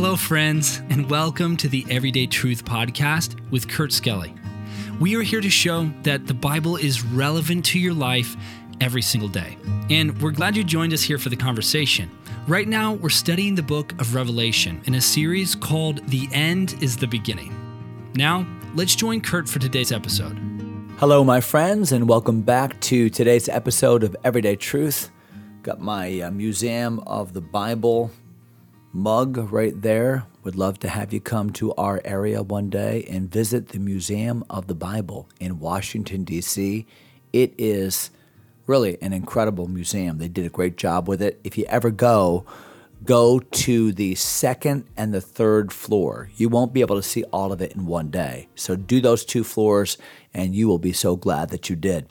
Hello, friends, and welcome to the Everyday Truth Podcast with Kurt Skelly. We are here to show that the Bible is relevant to your life every single day. And we're glad you joined us here for the conversation. Right now, we're studying the book of Revelation in a series called The End is the Beginning. Now, let's join Kurt for today's episode. Hello, my friends, and welcome back to today's episode of Everyday Truth. Got my uh, Museum of the Bible mug right there. Would love to have you come to our area one day and visit the Museum of the Bible in Washington, D.C. It is really an incredible museum. They did a great job with it. If you ever go, go to the second and the third floor. You won't be able to see all of it in one day. So do those two floors, and you will be so glad that you did.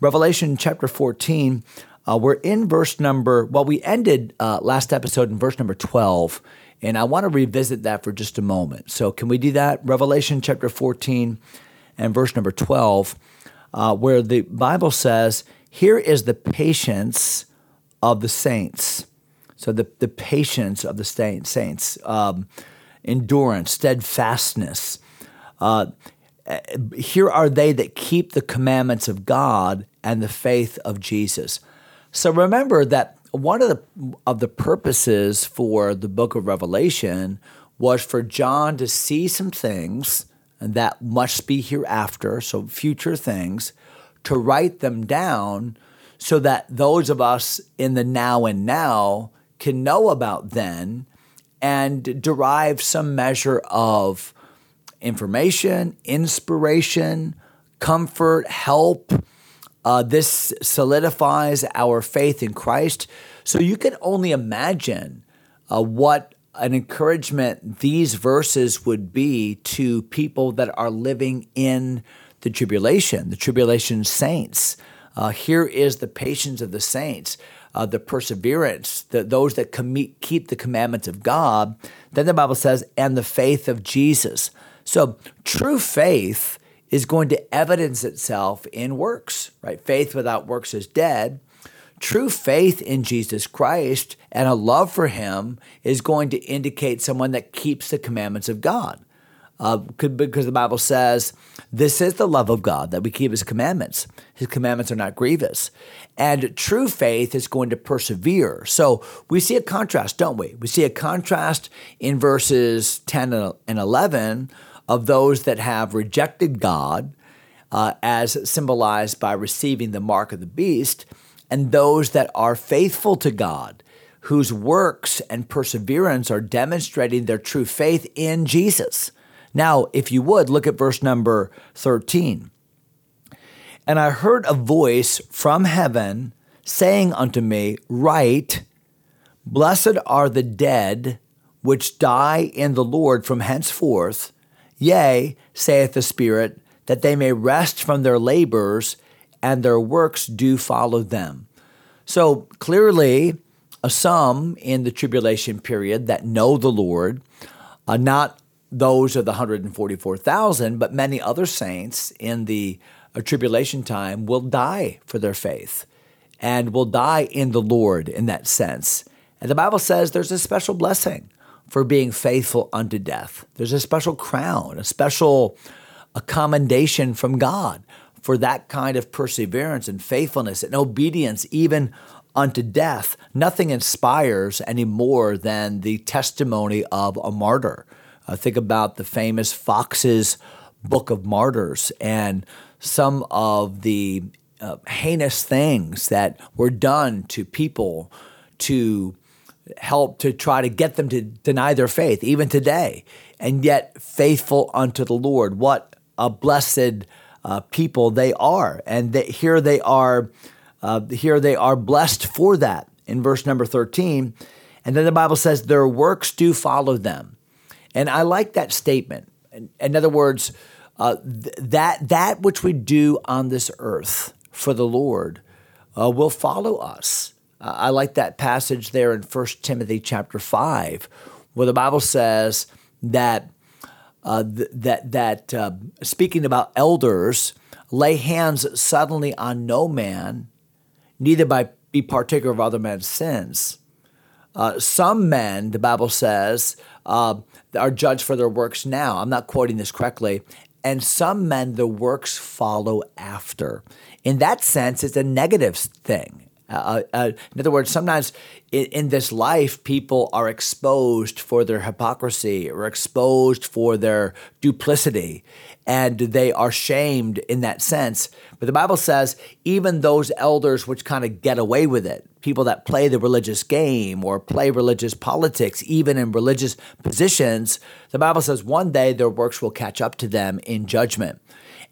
Revelation chapter 14 uh, we're in verse number, well, we ended uh, last episode in verse number 12, and I want to revisit that for just a moment. So, can we do that? Revelation chapter 14 and verse number 12, uh, where the Bible says, Here is the patience of the saints. So, the, the patience of the saints, um, endurance, steadfastness. Uh, here are they that keep the commandments of God and the faith of Jesus. So remember that one of the of the purposes for the book of Revelation was for John to see some things that must be hereafter, so future things, to write them down so that those of us in the now and now can know about then and derive some measure of information, inspiration, comfort, help, uh, this solidifies our faith in Christ. So you can only imagine uh, what an encouragement these verses would be to people that are living in the tribulation, the tribulation saints. Uh, here is the patience of the saints, uh, the perseverance, the, those that com- keep the commandments of God. Then the Bible says, and the faith of Jesus. So true faith is going to evidence itself in works, right? Faith without works is dead. True faith in Jesus Christ and a love for him is going to indicate someone that keeps the commandments of God. Uh, because the Bible says, This is the love of God, that we keep his commandments. His commandments are not grievous. And true faith is going to persevere. So we see a contrast, don't we? We see a contrast in verses 10 and 11 of those that have rejected God, uh, as symbolized by receiving the mark of the beast, and those that are faithful to God, whose works and perseverance are demonstrating their true faith in Jesus. Now, if you would, look at verse number 13. And I heard a voice from heaven saying unto me, Write, Blessed are the dead which die in the Lord from henceforth Yea, saith the Spirit, that they may rest from their labors, and their works do follow them. So clearly, a some in the tribulation period that know the Lord, uh, not those of the 144,000, but many other saints in the uh, tribulation time will die for their faith and will die in the Lord in that sense. And the Bible says there's a special blessing for being faithful unto death. There's a special crown, a special a commendation from God for that kind of perseverance and faithfulness and obedience, even unto death. Nothing inspires any more than the testimony of a martyr. Uh, think about the famous Fox's Book of Martyrs and some of the uh, heinous things that were done to people to help to try to get them to deny their faith, even today, and yet faithful unto the Lord. What a blessed uh, people they are, and that here they are. Uh, here they are blessed for that in verse number 13. And then the Bible says, Their works do follow them. And I like that statement. In, in other words, uh, th- that, that which we do on this earth for the Lord uh, will follow us. Uh, I like that passage there in 1 Timothy chapter 5, where the Bible says that, uh, th- that, that uh, speaking about elders, lay hands suddenly on no man, neither by be partaker of other men's sins. Uh, some men, the Bible says, uh, are judged for their works now. I'm not quoting this correctly. And some men, the works follow after. In that sense, it's a negative thing. Uh, uh, in other words, sometimes in, in, this life, people are exposed for their hypocrisy or exposed for their duplicity, and they are shamed in that sense. But the Bible says even those elders which kind of get away with it, people that play the religious game or play religious politics, even in religious positions, the Bible says one day their works will catch up to them in judgment.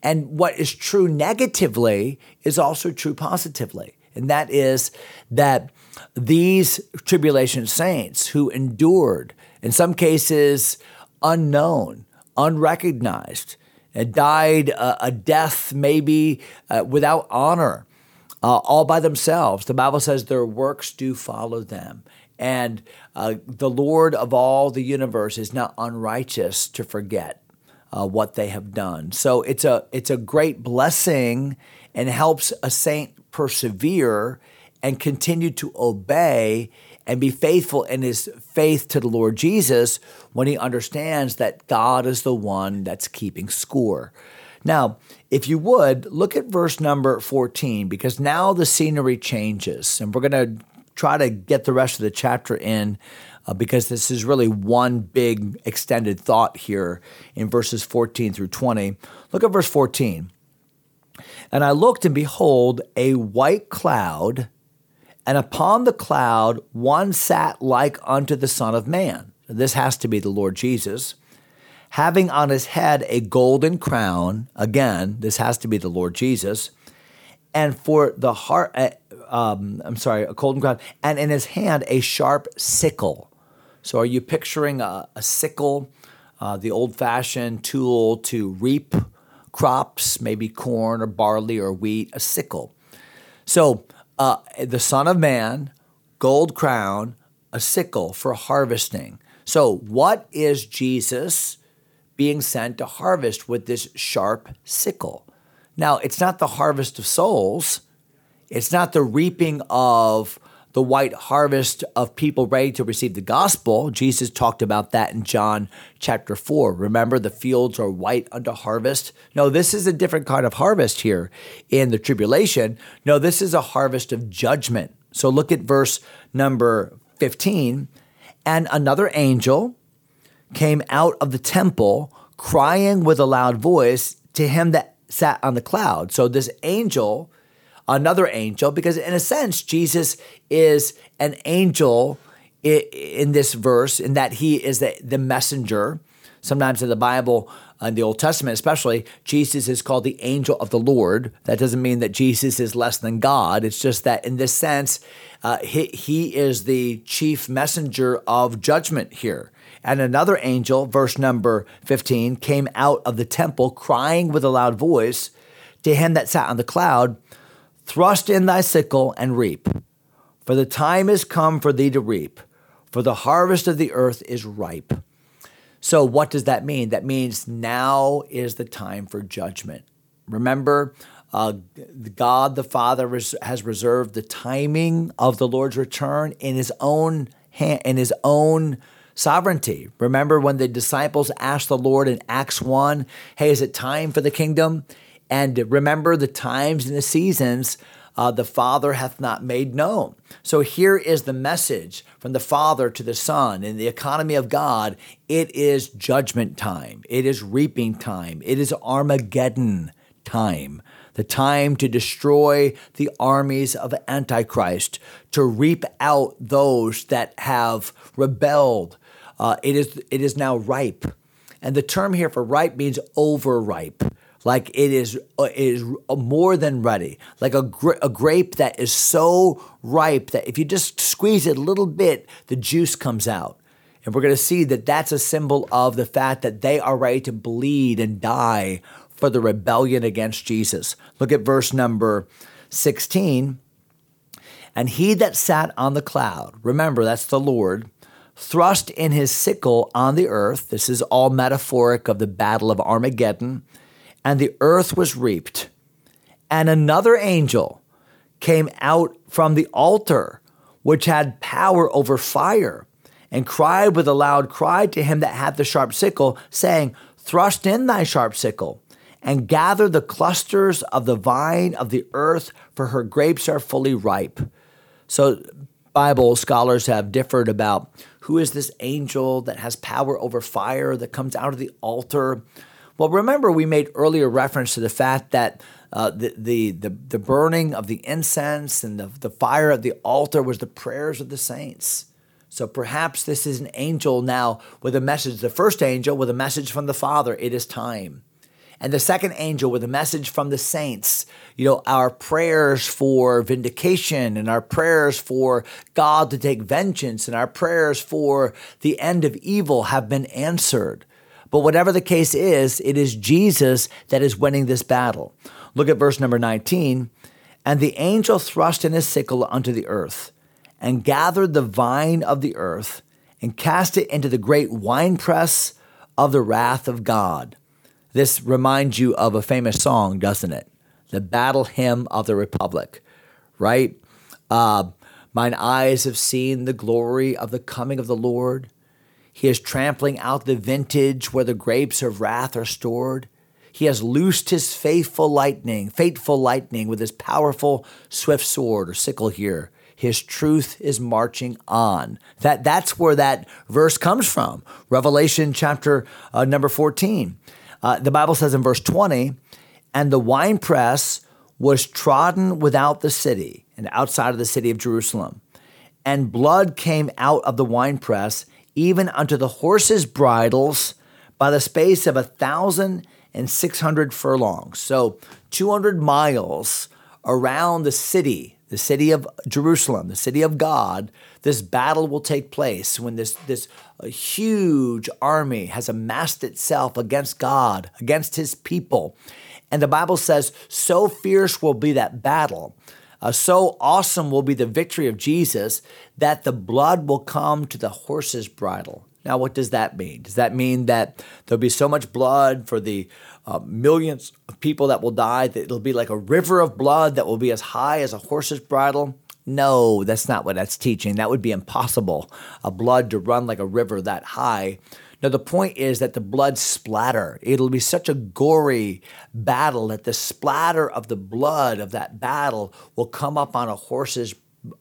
And what is true negatively is also true positively and that is that these tribulation saints who endured, in some cases unknown, unrecognized, and died a, a death maybe uh, without honor, uh, all by themselves. The Bible says their works do follow them. And uh, the Lord of all the universe is not unrighteous to forget uh, what they have done. So it's a it's a great blessing and helps a saint persevere and continue to obey and be faithful in his faith to the Lord Jesus when he understands that God is the one that's keeping score. Now, if you would, look at verse number 14 because now the scenery changes and we're going to try to get the rest of the chapter in uh, because this is really one big extended thought here in verses 14 through 20. Look at verse 14. And I looked, and behold, a white cloud, and upon the cloud one sat like unto the Son of Man. This has to be the Lord Jesus. Having on his head a golden crown, again, this has to be the Lord Jesus, and for the heart, uh, um, I'm sorry, a golden crown, and in his hand a sharp sickle. So, are you picturing a, a sickle, uh, the old fashioned tool to reap crops, maybe corn or barley or wheat, a sickle. So uh, the Son of Man, gold crown, a sickle for harvesting. So, what is Jesus being sent to harvest with this sharp sickle? Now, it's not the harvest of souls, it's not the reaping of the white harvest of people ready to receive the gospel. Jesus talked about that in John chapter 4. Remember, the fields are white unto harvest. No, this is a different kind of harvest here in the tribulation. No, this is a harvest of judgment. So look at verse number 15. And another angel came out of the temple, crying with a loud voice to him that sat on the cloud. So this angel another angel because, in a sense, Jesus is an angel in this verse, in that he is the, the messenger. Sometimes in the Bible, in the Old Testament especially, Jesus is called the angel of the Lord. That doesn't mean that Jesus is less than God. It's just that in this sense, uh, he, he is the chief messenger of judgment here. And another angel, verse number 15, came out of the temple crying with a loud voice to him that sat on the cloud Thrust in thy sickle and reap, for the time is come for thee to reap, for the harvest of the earth is ripe. So, what does that mean? That means now is the time for judgment. Remember, uh, God the Father has reserved the timing of the Lord's return in His own hand, in His own sovereignty. Remember when the disciples asked the Lord in Acts 1, Hey, is it time for the kingdom? And remember the times and the seasons uh, the Father hath not made known. So here is the message from the Father to the Son. In the economy of God, it is judgment time, it is reaping time, it is Armageddon time. The time to destroy the armies of Antichrist, to reap out those that have rebelled. Uh, it, is, it is now ripe. And the term here for ripe means overripe like it is uh, it is more than ready. Like a, a grape that is so ripe that if you just squeeze it a little bit the juice comes out. And we're going to see that that's a symbol of the fact that they are ready to bleed and die for the rebellion against Jesus. Look at verse number 16 and he that sat on the cloud remember that's the lord thrust in his sickle on the earth. This is all metaphoric of the battle of armageddon and the earth was reaped. And another angel came out from the altar which had power over fire, and cried with a loud cry to him that had the sharp sickle, saying, Thrust in thy sharp sickle, and gather the clusters of the vine of the earth, for her grapes are fully ripe. So, Bible scholars have differed about who is this angel that has power over fire that comes out of the altar. Well, remember, we made earlier reference to the fact that uh, the, the, the, the burning of the incense and the, the fire at the altar was the prayers of the saints. So perhaps this is an angel now with a message, the first angel with a message from the Father, it is time. And the second angel with a message from the saints, you know, our prayers for vindication and our prayers for God to take vengeance and our prayers for the end of evil have been answered. But whatever the case is, it is Jesus that is winning this battle. Look at verse number 19. And the angel thrust in his sickle unto the earth, and gathered the vine of the earth, and cast it into the great winepress of the wrath of God. This reminds you of a famous song, doesn't it? The battle hymn of the Republic, right? Uh, Mine eyes have seen the glory of the coming of the Lord. He is trampling out the vintage where the grapes of wrath are stored. He has loosed his faithful lightning, fateful lightning with his powerful swift sword or sickle here. His truth is marching on. That that's where that verse comes from. Revelation chapter uh, number 14. Uh, the Bible says in verse 20, and the winepress was trodden without the city and outside of the city of Jerusalem. And blood came out of the winepress, even unto the horses' bridles, by the space of a thousand and six hundred furlongs. So 200 miles around the city, the city of Jerusalem, the city of God, this battle will take place when this, this uh, huge army has amassed itself against God, against his people. And the Bible says, so fierce will be that battle. Uh, so awesome will be the victory of Jesus that the blood will come to the horse's bridle. Now, what does that mean? Does that mean that there'll be so much blood for the uh, millions of people that will die that it'll be like a river of blood that will be as high as a horse's bridle? No, that's not what that's teaching. That would be impossible. A blood to run like a river that high. No, the point is that the blood splatter. It'll be such a gory battle that the splatter of the blood of that battle will come up on a horse's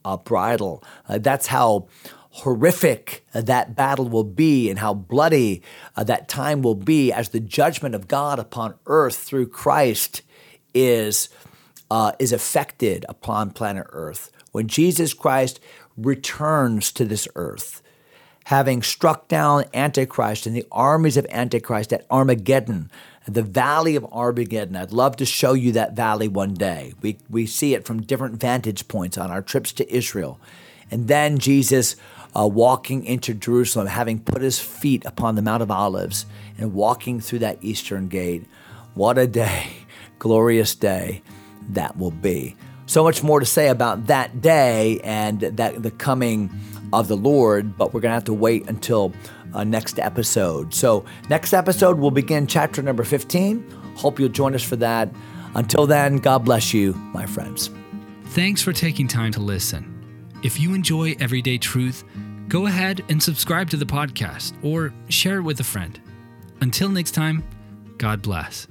uh, bridle. Uh, that's how horrific that battle will be and how bloody uh, that time will be as the judgment of God upon earth through Christ is, uh, is affected upon planet earth. When Jesus Christ returns to this earth, having struck down Antichrist and the armies of Antichrist at Armageddon, the valley of Armageddon. I'd love to show you that valley one day. We, we see it from different vantage points on our trips to Israel. And then Jesus uh, walking into Jerusalem, having put his feet upon the Mount of Olives and walking through that eastern gate. What a day, glorious day that will be. So much more to say about that day and that the coming of the Lord, but we're going to have to wait until uh, next episode. So, next episode, we'll begin chapter number 15. Hope you'll join us for that. Until then, God bless you, my friends. Thanks for taking time to listen. If you enjoy Everyday Truth, go ahead and subscribe to the podcast or share it with a friend. Until next time, God bless.